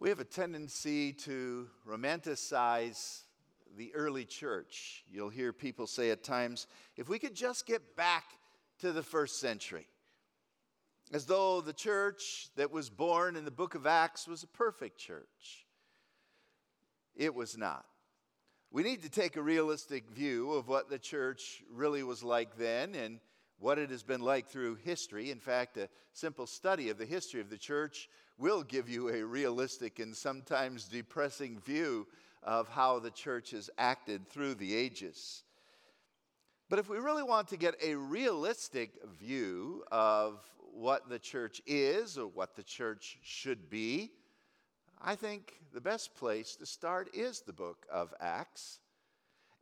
We have a tendency to romanticize the early church. You'll hear people say at times, if we could just get back to the first century, as though the church that was born in the book of Acts was a perfect church. It was not. We need to take a realistic view of what the church really was like then and what it has been like through history. In fact, a simple study of the history of the church will give you a realistic and sometimes depressing view of how the church has acted through the ages. But if we really want to get a realistic view of what the church is or what the church should be, I think the best place to start is the book of Acts.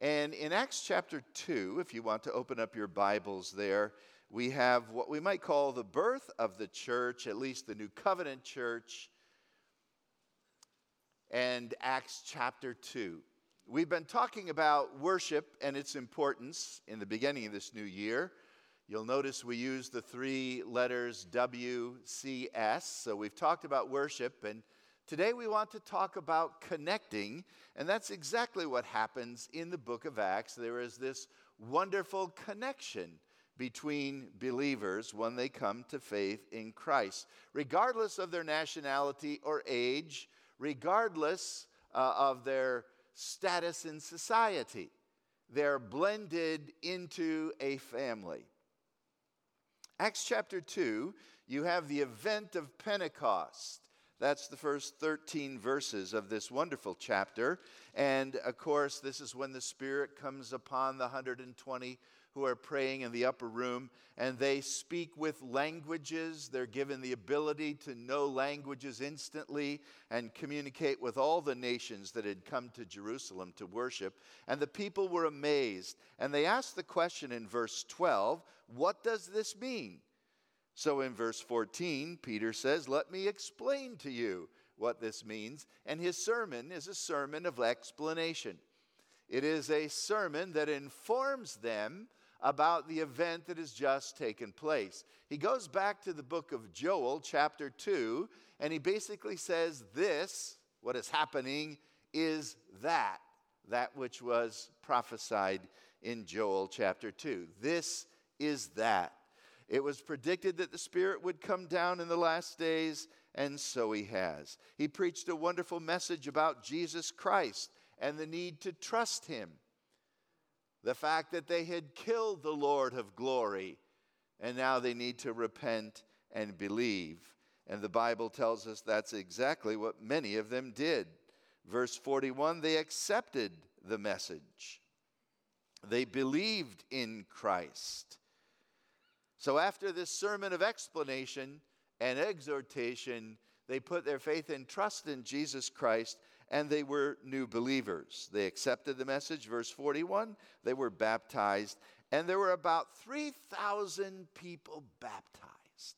And in Acts chapter 2, if you want to open up your Bibles there, we have what we might call the birth of the church, at least the New Covenant church, and Acts chapter 2. We've been talking about worship and its importance in the beginning of this new year. You'll notice we use the three letters WCS. So we've talked about worship, and today we want to talk about connecting, and that's exactly what happens in the book of Acts. There is this wonderful connection between believers when they come to faith in Christ, regardless of their nationality or age, regardless uh, of their status in society. They're blended into a family. Acts chapter 2, you have the event of Pentecost. That's the first 13 verses of this wonderful chapter. And of course, this is when the Spirit comes upon the 120 who are praying in the upper room, and they speak with languages. They're given the ability to know languages instantly and communicate with all the nations that had come to Jerusalem to worship. And the people were amazed. And they asked the question in verse 12 what does this mean? So in verse 14, Peter says, Let me explain to you what this means. And his sermon is a sermon of explanation. It is a sermon that informs them about the event that has just taken place. He goes back to the book of Joel, chapter 2, and he basically says, This, what is happening, is that, that which was prophesied in Joel chapter 2. This is that. It was predicted that the Spirit would come down in the last days, and so he has. He preached a wonderful message about Jesus Christ and the need to trust him the fact that they had killed the Lord of glory, and now they need to repent and believe. And the Bible tells us that's exactly what many of them did. Verse 41 they accepted the message, they believed in Christ. So, after this sermon of explanation and exhortation, they put their faith and trust in Jesus Christ and they were new believers. They accepted the message. Verse 41 they were baptized, and there were about 3,000 people baptized.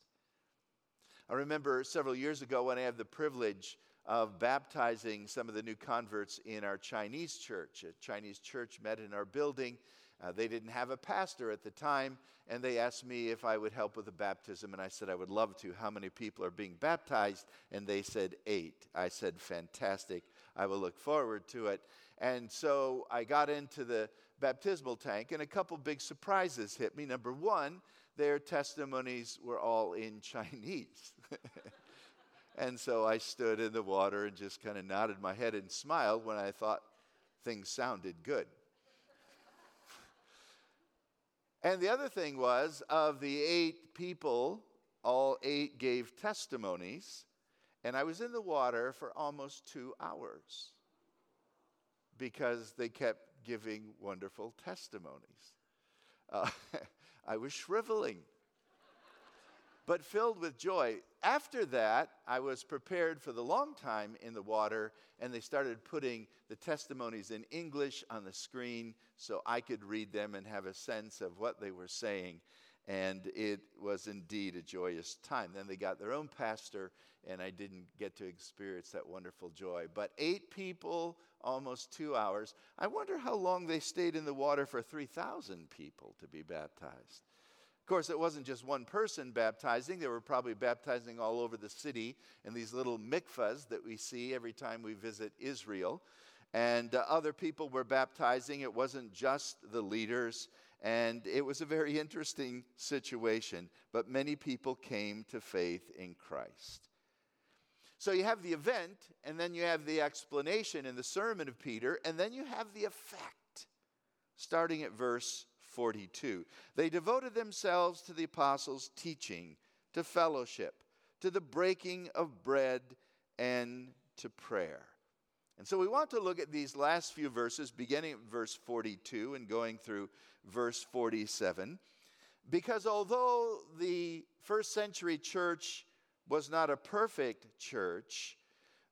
I remember several years ago when I had the privilege of baptizing some of the new converts in our Chinese church. A Chinese church met in our building. Uh, they didn't have a pastor at the time, and they asked me if I would help with the baptism, and I said I would love to. How many people are being baptized? And they said eight. I said, fantastic. I will look forward to it. And so I got into the baptismal tank, and a couple big surprises hit me. Number one, their testimonies were all in Chinese. and so I stood in the water and just kind of nodded my head and smiled when I thought things sounded good. And the other thing was, of the eight people, all eight gave testimonies. And I was in the water for almost two hours because they kept giving wonderful testimonies. Uh, I was shriveling, but filled with joy. After that, I was prepared for the long time in the water, and they started putting the testimonies in English on the screen so I could read them and have a sense of what they were saying and it was indeed a joyous time. Then they got their own pastor, and I didn't get to experience that wonderful joy. But eight people, almost two hours. I wonder how long they stayed in the water for 3,000 people to be baptized. Course, it wasn't just one person baptizing, they were probably baptizing all over the city in these little mikvahs that we see every time we visit Israel. And uh, other people were baptizing, it wasn't just the leaders. And it was a very interesting situation, but many people came to faith in Christ. So you have the event, and then you have the explanation in the sermon of Peter, and then you have the effect, starting at verse 42. They devoted themselves to the apostles' teaching, to fellowship, to the breaking of bread, and to prayer. And so we want to look at these last few verses, beginning at verse 42 and going through verse 47, because although the first century church was not a perfect church,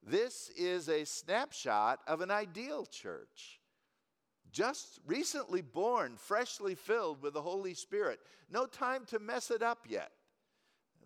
this is a snapshot of an ideal church. Just recently born, freshly filled with the Holy Spirit. No time to mess it up yet.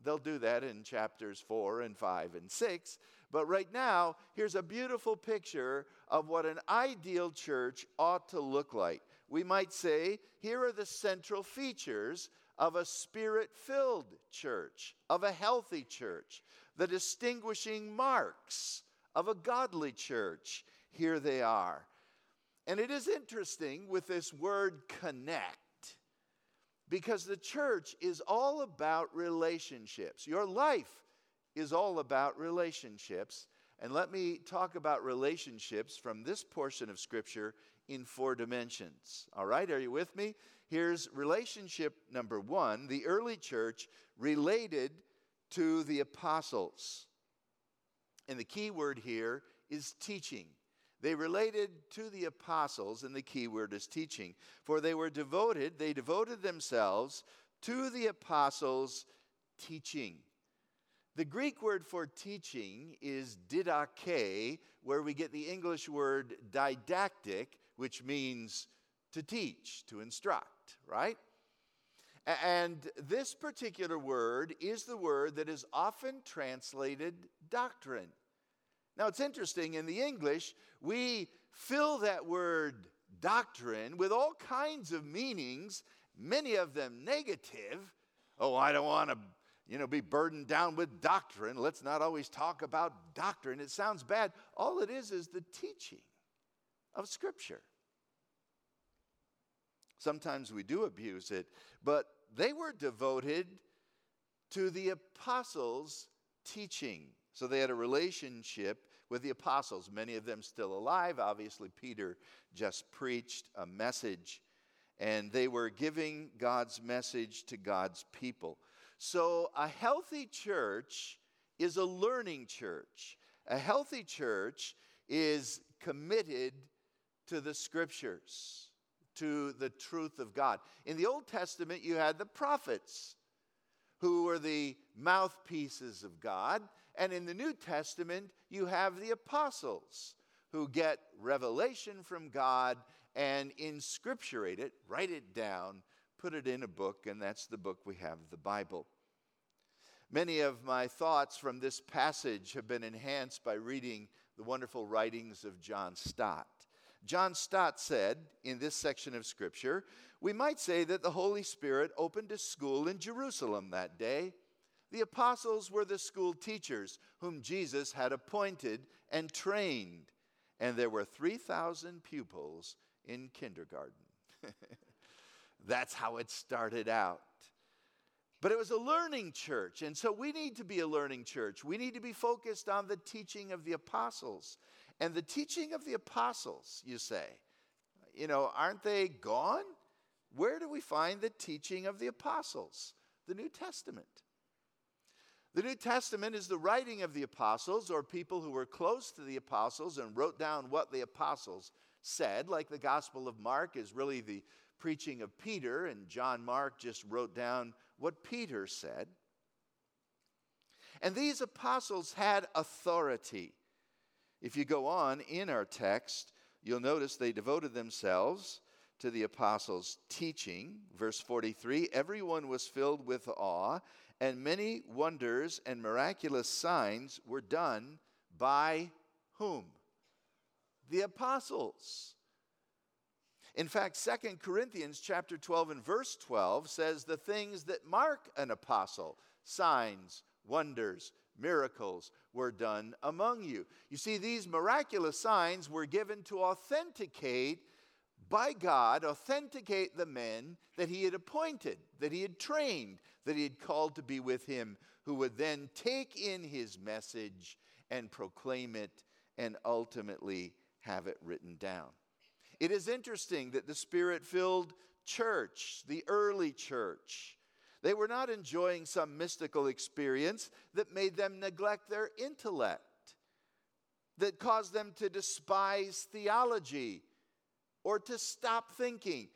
They'll do that in chapters 4 and 5 and 6. But right now, here's a beautiful picture of what an ideal church ought to look like. We might say, here are the central features of a spirit filled church, of a healthy church, the distinguishing marks of a godly church. Here they are. And it is interesting with this word connect because the church is all about relationships. Your life is all about relationships. And let me talk about relationships from this portion of Scripture in four dimensions. All right, are you with me? Here's relationship number one the early church related to the apostles. And the key word here is teaching. They related to the apostles, and the key word is teaching. For they were devoted, they devoted themselves to the apostles' teaching. The Greek word for teaching is didache, where we get the English word didactic, which means to teach, to instruct, right? And this particular word is the word that is often translated doctrine. Now, it's interesting, in the English, we fill that word doctrine with all kinds of meanings, many of them negative. Oh, I don't want to, you know, be burdened down with doctrine. Let's not always talk about doctrine. It sounds bad. All it is is the teaching of Scripture. Sometimes we do abuse it, but they were devoted to the apostles' teaching. So they had a relationship with the apostles, many of them still alive. Obviously, Peter just preached a message, and they were giving God's message to God's people. So a healthy church is a learning church. A healthy church is committed to the scriptures, to the truth of God. In the Old Testament, you had the prophets who were the mouthpieces of God. And in the New Testament, you have the apostles who get revelation from God and inscripturate it, write it down, put it in a book, and that's the book we have, the Bible. Many of my thoughts from this passage have been enhanced by reading the wonderful writings of John Stott. John Stott said in this section of Scripture, we might say that the Holy Spirit opened a school in Jerusalem that day. The apostles were the school teachers whom Jesus had appointed and trained, and there were 3,000 pupils in kindergarten. That's how it started out. But it was a learning church, and so we need to be a learning church. We need to be focused on the teaching of the apostles. And the teaching of the apostles, you say, you know, aren't they gone? Where do we find the teaching of the apostles? The New Testament. The New Testament is the writing of the apostles or people who were close to the apostles and wrote down what the apostles said, like the Gospel of Mark is really the preaching of Peter, and John Mark just wrote down what Peter said. And these apostles had authority. If you go on in our text, you'll notice they devoted themselves to the apostles' teaching. Verse 43 Everyone was filled with awe, and many wonders and miraculous signs were done by whom? The apostles. In fact, 2 Corinthians chapter 12 and verse 12 says the things that mark an apostle, signs, wonders, miracles were done among you. You see, these miraculous signs were given to authenticate by God, authenticate the men that he had appointed, that he had trained, that he had called to be with him, who would then take in his message and proclaim it and ultimately have it written down. It is interesting that the spirit filled church, the early church, they were not enjoying some mystical experience that made them neglect their intellect, that caused them to despise theology or to stop thinking.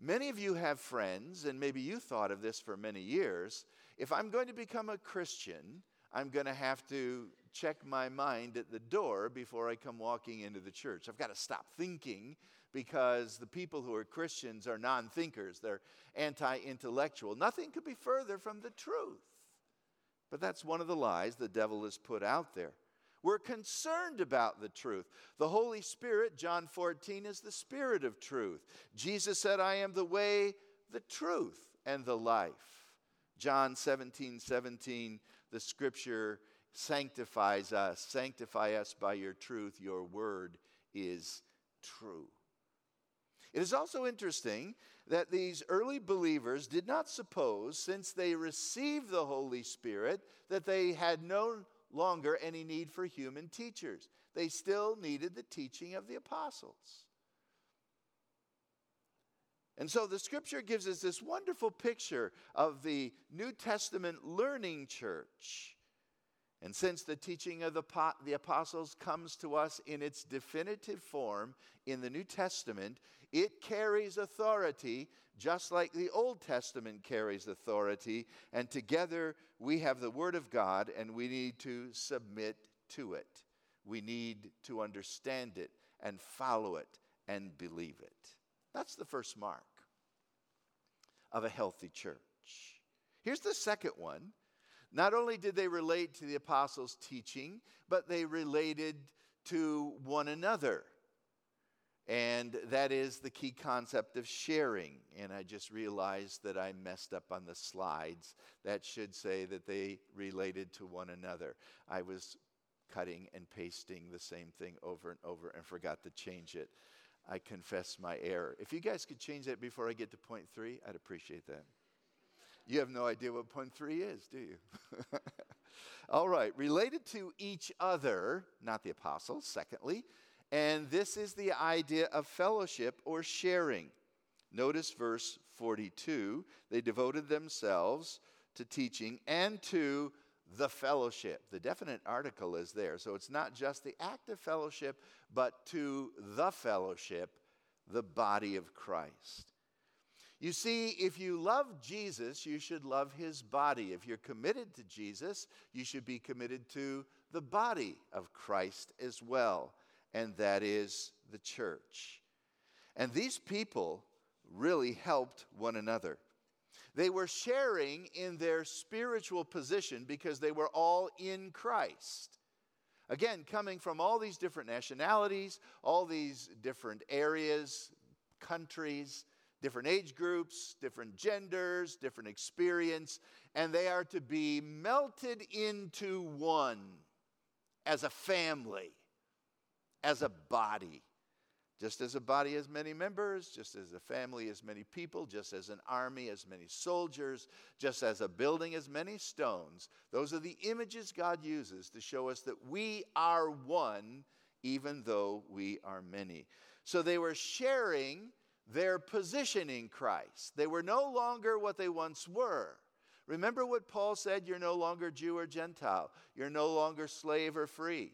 Many of you have friends, and maybe you thought of this for many years. If I'm going to become a Christian, I'm going to have to check my mind at the door before I come walking into the church. I've got to stop thinking because the people who are Christians are non thinkers, they're anti intellectual. Nothing could be further from the truth. But that's one of the lies the devil has put out there. We're concerned about the truth. The Holy Spirit, John 14, is the Spirit of truth. Jesus said, I am the way, the truth, and the life. John 17, 17, the scripture sanctifies us. Sanctify us by your truth. Your word is true. It is also interesting that these early believers did not suppose, since they received the Holy Spirit, that they had no longer any need for human teachers. They still needed the teaching of the apostles. And so the scripture gives us this wonderful picture of the New Testament learning church and since the teaching of the, the apostles comes to us in its definitive form in the New Testament, it carries authority just like the Old Testament carries authority. And together we have the Word of God and we need to submit to it. We need to understand it and follow it and believe it. That's the first mark of a healthy church. Here's the second one not only did they relate to the apostles' teaching, but they related to one another. And that is the key concept of sharing. And I just realized that I messed up on the slides. That should say that they related to one another. I was cutting and pasting the same thing over and over and forgot to change it. I confess my error. If you guys could change that before I get to point three, I'd appreciate that. You have no idea what point three is, do you? All right, related to each other, not the apostles, secondly, and this is the idea of fellowship or sharing. Notice verse 42 they devoted themselves to teaching and to the fellowship. The definite article is there. So it's not just the act of fellowship, but to the fellowship, the body of Christ. You see, if you love Jesus, you should love his body. If you're committed to Jesus, you should be committed to the body of Christ as well, and that is the church. And these people really helped one another. They were sharing in their spiritual position because they were all in Christ. Again, coming from all these different nationalities, all these different areas, countries, different age groups, different genders, different experience, and they are to be melted into one as a family, as a body. Just as a body has many members, just as a family has many people, just as an army has many soldiers, just as a building has many stones. Those are the images God uses to show us that we are one, even though we are many. So they were sharing their position in Christ. They were no longer what they once were. Remember what Paul said you're no longer Jew or Gentile, you're no longer slave or free.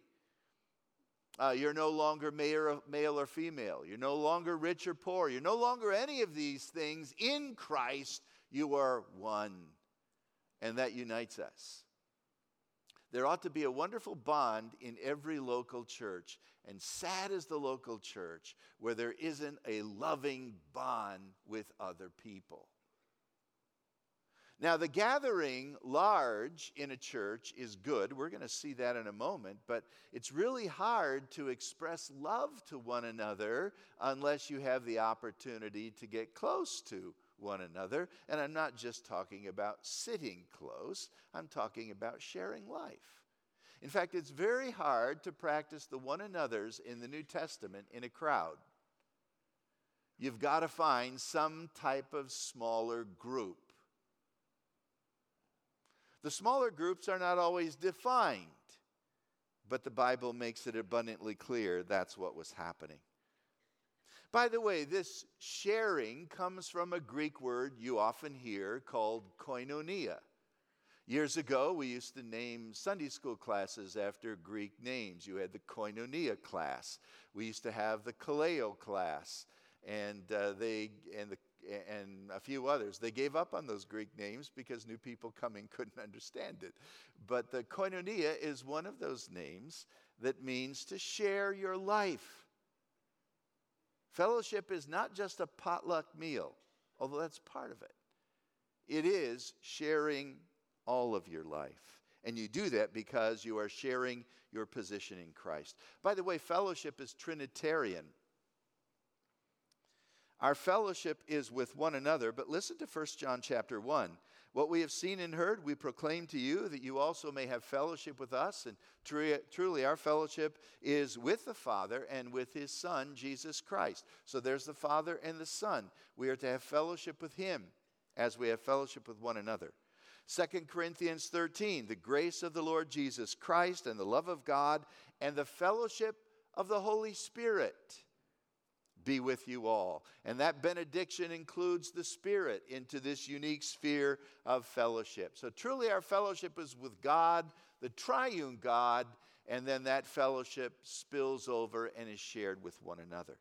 Uh, you're no longer male or female. You're no longer rich or poor. You're no longer any of these things. In Christ, you are one. And that unites us. There ought to be a wonderful bond in every local church. And sad is the local church where there isn't a loving bond with other people. Now, the gathering large in a church is good. We're going to see that in a moment, but it's really hard to express love to one another unless you have the opportunity to get close to one another. And I'm not just talking about sitting close, I'm talking about sharing life. In fact, it's very hard to practice the one another's in the New Testament in a crowd. You've got to find some type of smaller group the smaller groups are not always defined, but the Bible makes it abundantly clear that's what was happening. By the way, this sharing comes from a Greek word you often hear called koinonia. Years ago, we used to name Sunday school classes after Greek names. You had the koinonia class. We used to have the kaleo class, and uh, they and the and a few others. They gave up on those Greek names because new people coming couldn't understand it. But the koinonia is one of those names that means to share your life. Fellowship is not just a potluck meal, although that's part of it. It is sharing all of your life. And you do that because you are sharing your position in Christ. By the way, fellowship is Trinitarian. Our fellowship is with one another, but listen to 1 John chapter 1. What we have seen and heard, we proclaim to you that you also may have fellowship with us. And truly, our fellowship is with the Father and with his Son, Jesus Christ. So there's the Father and the Son. We are to have fellowship with him as we have fellowship with one another. 2 Corinthians 13, the grace of the Lord Jesus Christ and the love of God and the fellowship of the Holy Spirit be with you all. And that benediction includes the Spirit into this unique sphere of fellowship. So truly, our fellowship is with God, the triune God, and then that fellowship spills over and is shared with one another.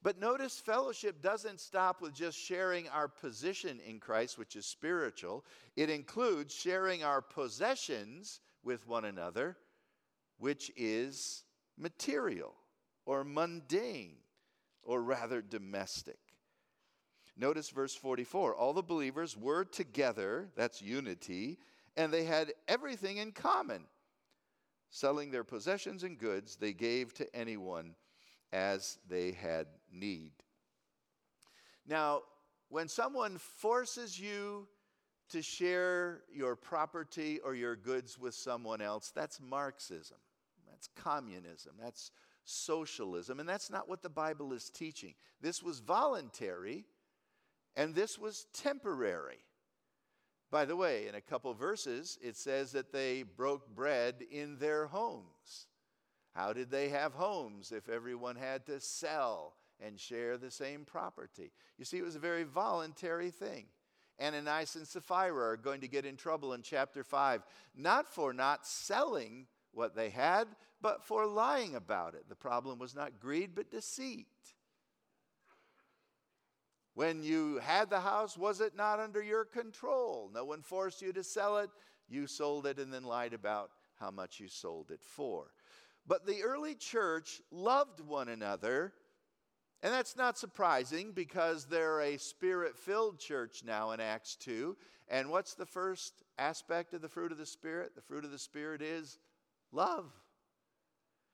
But notice fellowship doesn't stop with just sharing our position in Christ, which is spiritual. It includes sharing our possessions with one another, which is material or mundane or rather domestic. Notice verse 44 all the believers were together, that's unity, and they had everything in common. Selling their possessions and goods, they gave to anyone as they had need. Now, when someone forces you to share your property or your goods with someone else, that's Marxism. That's communism. That's socialism. And that's not what the Bible is teaching. This was voluntary and this was temporary. By the way, in a couple verses, it says that they broke bread in their homes. How did they have homes if everyone had to sell and share the same property? You see, it was a very voluntary thing. Ananias and Sapphira are going to get in trouble in chapter 5, not for not selling what they had, but for lying about it. The problem was not greed, but deceit. When you had the house, was it not under your control? No one forced you to sell it. You sold it and then lied about how much you sold it for. But the early church loved one another, and that's not surprising because they're a spirit filled church now in Acts 2. And what's the first aspect of the fruit of the Spirit? The fruit of the Spirit is love.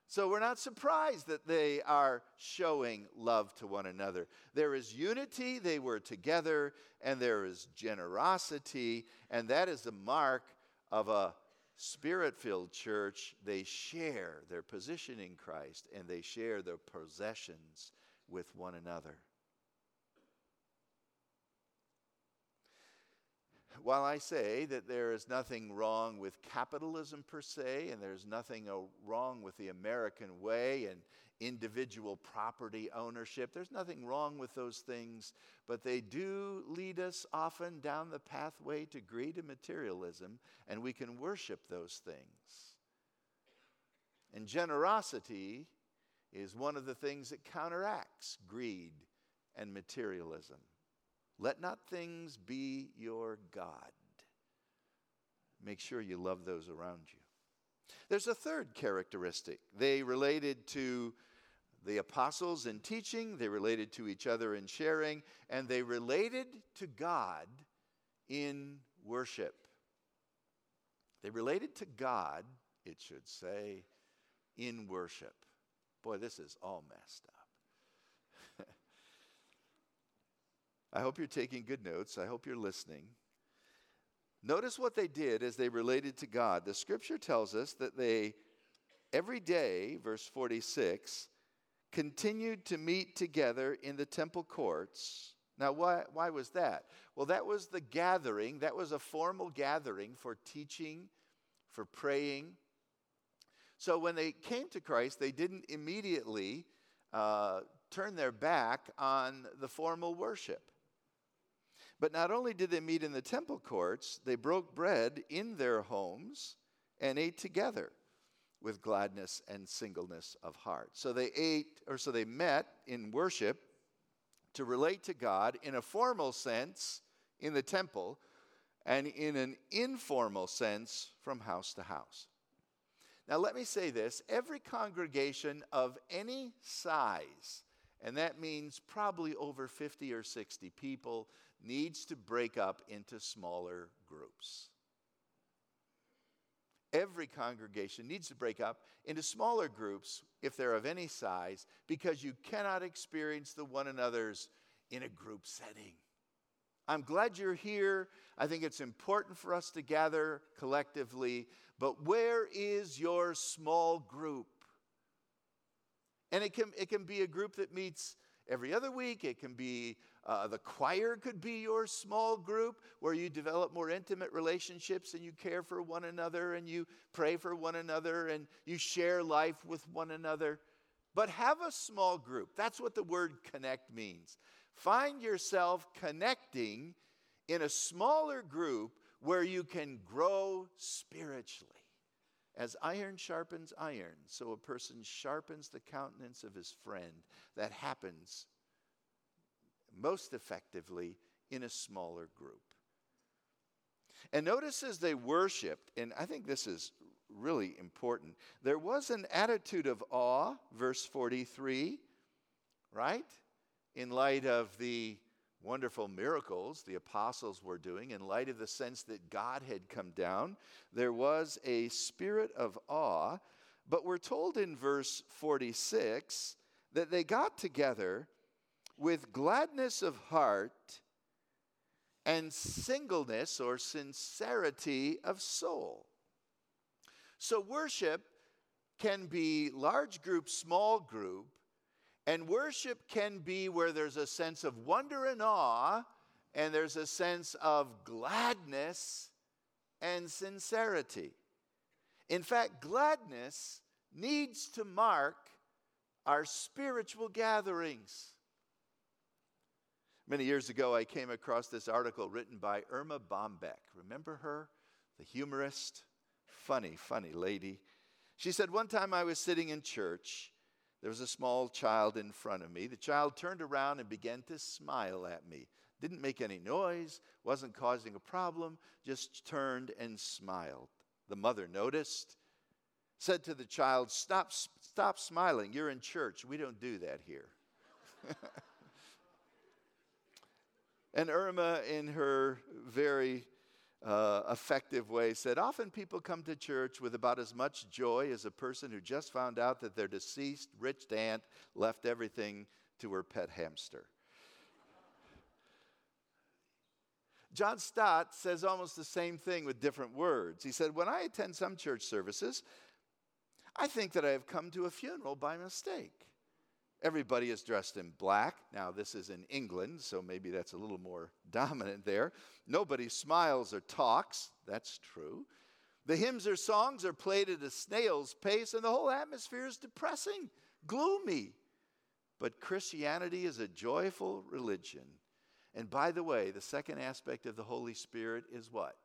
So we're not surprised that they are showing love to one another. There is unity, they were together, and there is generosity, and that is the mark of a spirit filled church. They share their position in Christ and they share their possessions with one another. While I say that there is nothing wrong with capitalism per se, and there's nothing uh, wrong with the American way and individual property ownership, there's nothing wrong with those things, but they do lead us often down the pathway to greed and materialism, and we can worship those things. And generosity is one of the things that counteracts greed and materialism. Let not things be your God. Make sure you love those around you. There's a third characteristic. They related to the apostles in teaching, they related to each other in sharing, and they related to God in worship. They related to God, it should say, in worship. Boy, this is all messed up. I hope you're taking good notes. I hope you're listening. Notice what they did as they related to God. The scripture tells us that they, every day, verse 46, continued to meet together in the temple courts. Now, why, why was that? Well, that was the gathering, that was a formal gathering for teaching, for praying. So when they came to Christ, they didn't immediately uh, turn their back on the formal worship. But not only did they meet in the temple courts, they broke bread in their homes and ate together with gladness and singleness of heart. So they ate, or so they met in worship to relate to God in a formal sense in the temple and in an informal sense from house to house. Now, let me say this every congregation of any size, and that means probably over 50 or 60 people, needs to break up into smaller groups. Every congregation needs to break up into smaller groups if they're of any size because you cannot experience the one another's in a group setting. I'm glad you're here. I think it's important for us to gather collectively, but where is your small group? And it can, it can be a group that meets every other week. It can be uh, the choir, could be your small group where you develop more intimate relationships and you care for one another and you pray for one another and you share life with one another. But have a small group. That's what the word connect means. Find yourself connecting in a smaller group where you can grow spiritually. As iron sharpens iron, so a person sharpens the countenance of his friend. That happens most effectively in a smaller group. And notice as they worshiped, and I think this is really important, there was an attitude of awe, verse 43, right? In light of the wonderful miracles the apostles were doing, in light of the sense that God had come down, there was a spirit of awe. But we're told in verse 46 that they got together with gladness of heart and singleness or sincerity of soul. So, worship can be large group, small group, and worship can be where there's a sense of wonder and awe, and there's a sense of gladness and sincerity. In fact, gladness needs to mark our spiritual gatherings. Many years ago, I came across this article written by Erma Bombeck. Remember her? The humorist? Funny, funny lady. She said, One time I was sitting in church. There was a small child in front of me. The child turned around and began to smile at me. Didn't make any noise, wasn't causing a problem, just turned and smiled. The mother noticed, said to the child, Stop, stop smiling. You're in church. We don't do that here. And Erma, in her very uh, effective way, said Often people come to church with about as much joy as a person who just found out that their deceased rich aunt left everything to her pet hamster. John Stott says almost the same thing with different words. He said, When I attend some church services, I think that I have come to a funeral by mistake. Everybody is dressed in black. Now, this is in England, so maybe that's a little more dominant there. Nobody smiles or talks. That's true. The hymns or songs are played at a snail's pace, and the whole atmosphere is depressing, gloomy. But Christianity is a joyful religion. And by the way, the second aspect of the Holy Spirit is what?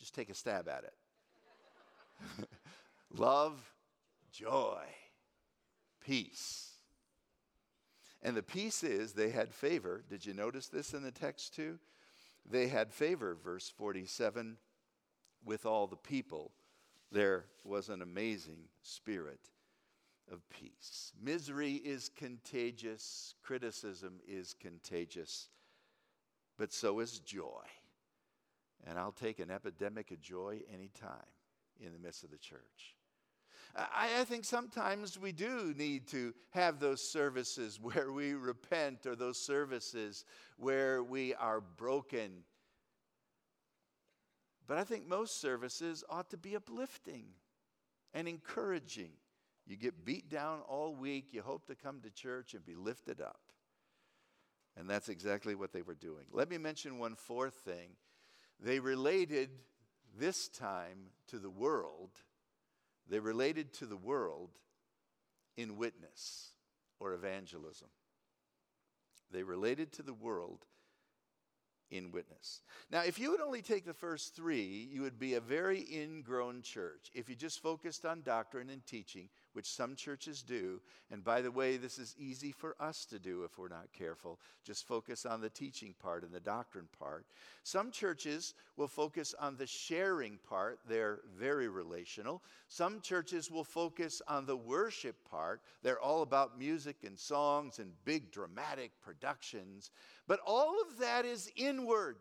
Just take a stab at it. Love, joy peace. And the peace is they had favor. Did you notice this in the text too? They had favor, verse 47, with all the people. There was an amazing spirit of peace. Misery is contagious, criticism is contagious. but so is joy. And I'll take an epidemic of joy anytime in the midst of the church. I, I, think sometimes we do need to have those services where we repent or those services where we are broken. But I think most services ought to be uplifting and encouraging. You get beat down all week, you hope to come to church and be lifted up. And that's exactly what they were doing. Let me mention one fourth thing. They related this time to the world, they related to the world in witness or evangelism. They related to the world in witness. Now, if you would only take the first three, you would be a very ingrown church. If you just focused on doctrine and teaching, which some churches do, and by the way, this is easy for us to do if we're not careful, just focus on the teaching part and the doctrine part. Some churches will focus on the sharing part, they're very relational. Some churches will focus on the worship part, they're all about music and songs and big dramatic productions. But all of that is inward.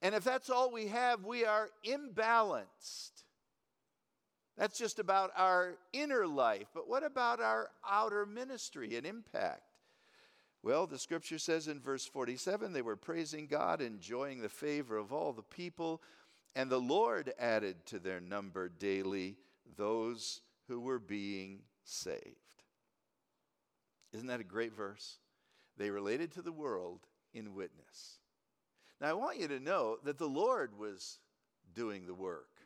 And if that's all we have, we are imbalanced. That's just about our inner life. But what about our outer ministry and impact? Well, the scripture says in verse 47 they were praising God, enjoying the favor of all the people, and the Lord added to their number daily those who were being saved. Isn't that a great verse? They related to the world in witness. Now, I want you to know that the Lord was doing the work.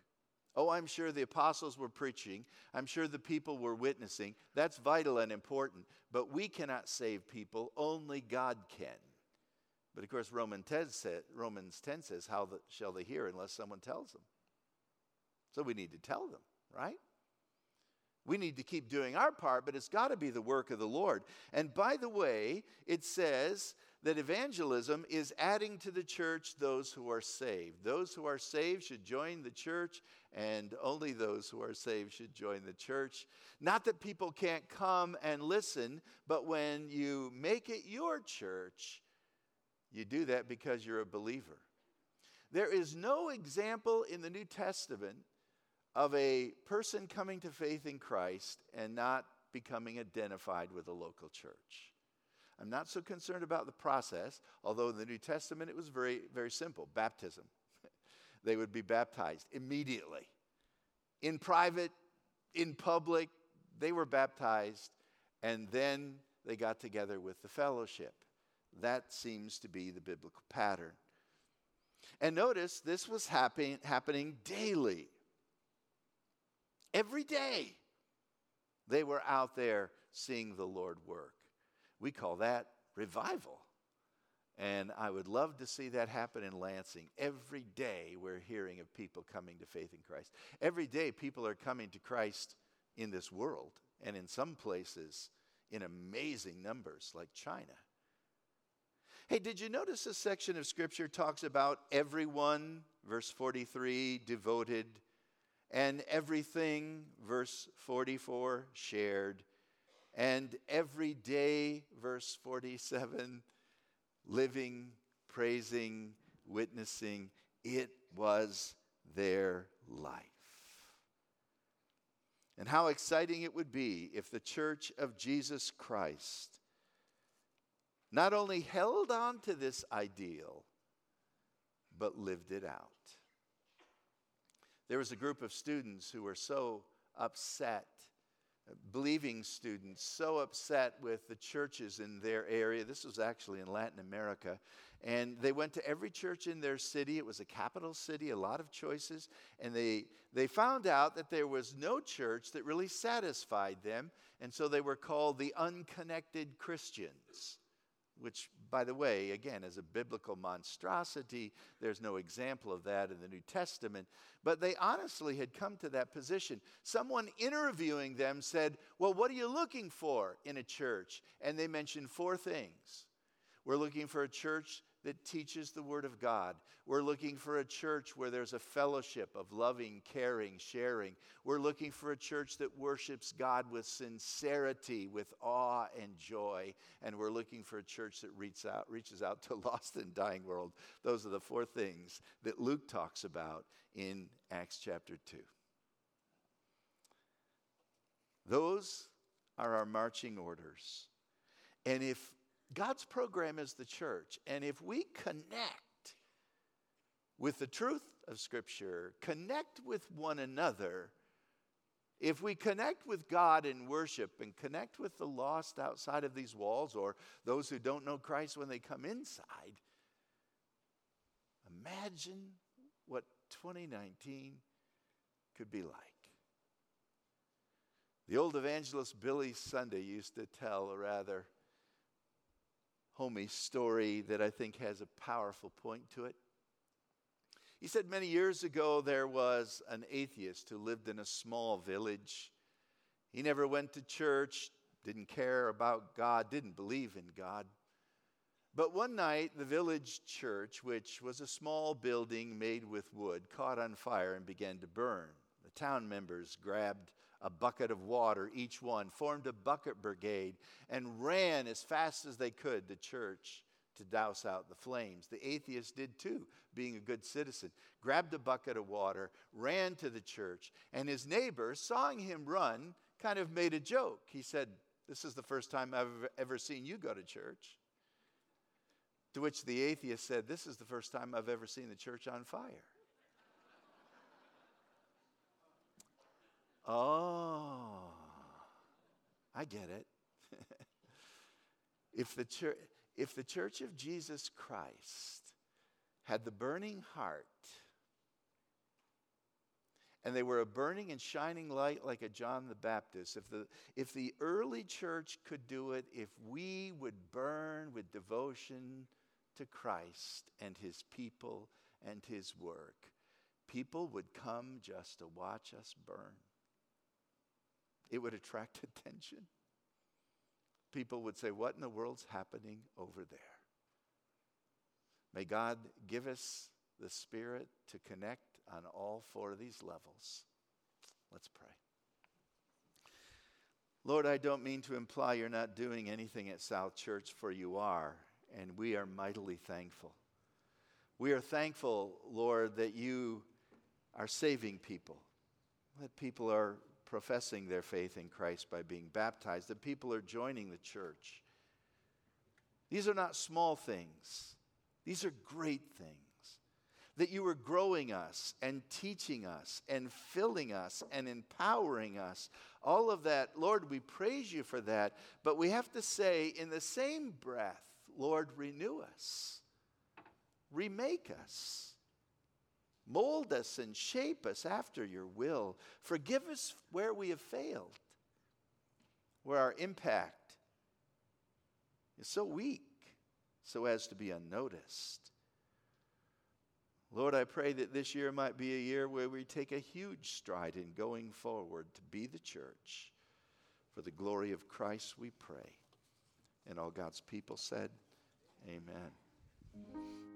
Oh, I'm sure the apostles were preaching. I'm sure the people were witnessing. That's vital and important. But we cannot save people, only God can. But of course, Romans 10 says, Romans 10 says How shall they hear unless someone tells them? So we need to tell them, right? We need to keep doing our part, but it's got to be the work of the Lord. And by the way, it says that evangelism is adding to the church those who are saved. Those who are saved should join the church, and only those who are saved should join the church. Not that people can't come and listen, but when you make it your church, you do that because you're a believer. There is no example in the New Testament of a person coming to faith in Christ and not becoming identified with a local church. I'm not so concerned about the process, although in the New Testament it was very, very simple baptism. they would be baptized immediately. In private, in public, they were baptized, and then they got together with the fellowship. That seems to be the biblical pattern. And notice this was happen, happening daily. Every day, they were out there seeing the Lord work. We call that revival. And I would love to see that happen in Lansing. Every day we're hearing of people coming to faith in Christ. Every day people are coming to Christ in this world, and in some places in amazing numbers, like China. Hey, did you notice this section of Scripture talks about everyone, verse 43, devoted and everything, verse 44, shared, and every day, verse 47, living, praising, witnessing. It was their life. And how exciting it would be if the church of Jesus Christ not only held on to this ideal, but lived it out. There was a group of students who were so upset, believing students, so upset with the churches in their area. This was actually in Latin America. And they went to every church in their city. It was a capital city, a lot of choices. And they, they found out that there was no church that really satisfied them. And so they were called the unconnected Christians which, by the way, again, is a biblical monstrosity. There's no example of that in the New Testament. But they honestly had come to that position. Someone interviewing them said, Well, what are you looking for in a church? And they mentioned four things. We're looking for a church that teaches the Word of God. We're looking for a church where there's a fellowship of loving, caring, sharing. We're looking for a church that worships God with sincerity, with awe and joy. And we're looking for a church that reaches out, reaches out to lost and dying world. Those are the four things that Luke talks about in Acts chapter 2. Those are our marching orders. And if God's program is the church. And if we connect with the truth of Scripture, connect with one another, if we connect with God in worship and connect with the lost outside of these walls or those who don't know Christ when they come inside, imagine what 2019 could be like. The old evangelist Billy Sunday used to tell a rather story that I think has a powerful point to it. He said many years ago there was an atheist who lived in a small village. He never went to church, didn't care about God, didn't believe in God. But one night, the village church, which was a small building made with wood, caught on fire and began to burn. The town members grabbed a bucket of water, each one, formed a bucket brigade, and ran as fast as they could to church to douse out the flames. The atheist did too, being a good citizen. Grabbed a bucket of water, ran to the church, and his neighbor, sawing him run, kind of made a joke. He said, This is the first time I've ever seen you go to church. To which the atheist said, This is the first time I've ever seen the church on fire. Oh, I get it. if, the church, if the church of Jesus Christ had the burning heart, and they were a burning and shining light like a John the Baptist. If the, if the early church could do it, if we would burn with devotion to Christ and his people and his work, people would come just to watch us burn it would attract attention. People would say, What in the world's happening over there? May God give us the Spirit to connect on all four of these levels. Let's pray. Lord, I don't mean to imply you're not doing anything at South Church, for you are, and we are mightily thankful. We are thankful, Lord, that you are saving people, that people are professing their faith in Christ by being baptized, that people are joining the church. These are not small things, these are great things. That you are growing us and teaching us and filling us and empowering us. All of that, Lord, we praise you for that. But we have to say, in the same breath, Lord, renew us, remake us. Mold us and shape us after your will. Forgive us where we have failed, where our impact is so weak so as to be unnoticed. Lord, I pray that this year might be a year where we take a huge stride in going forward to be the church. For the glory of Christ, we pray. And all God's people said, Amen.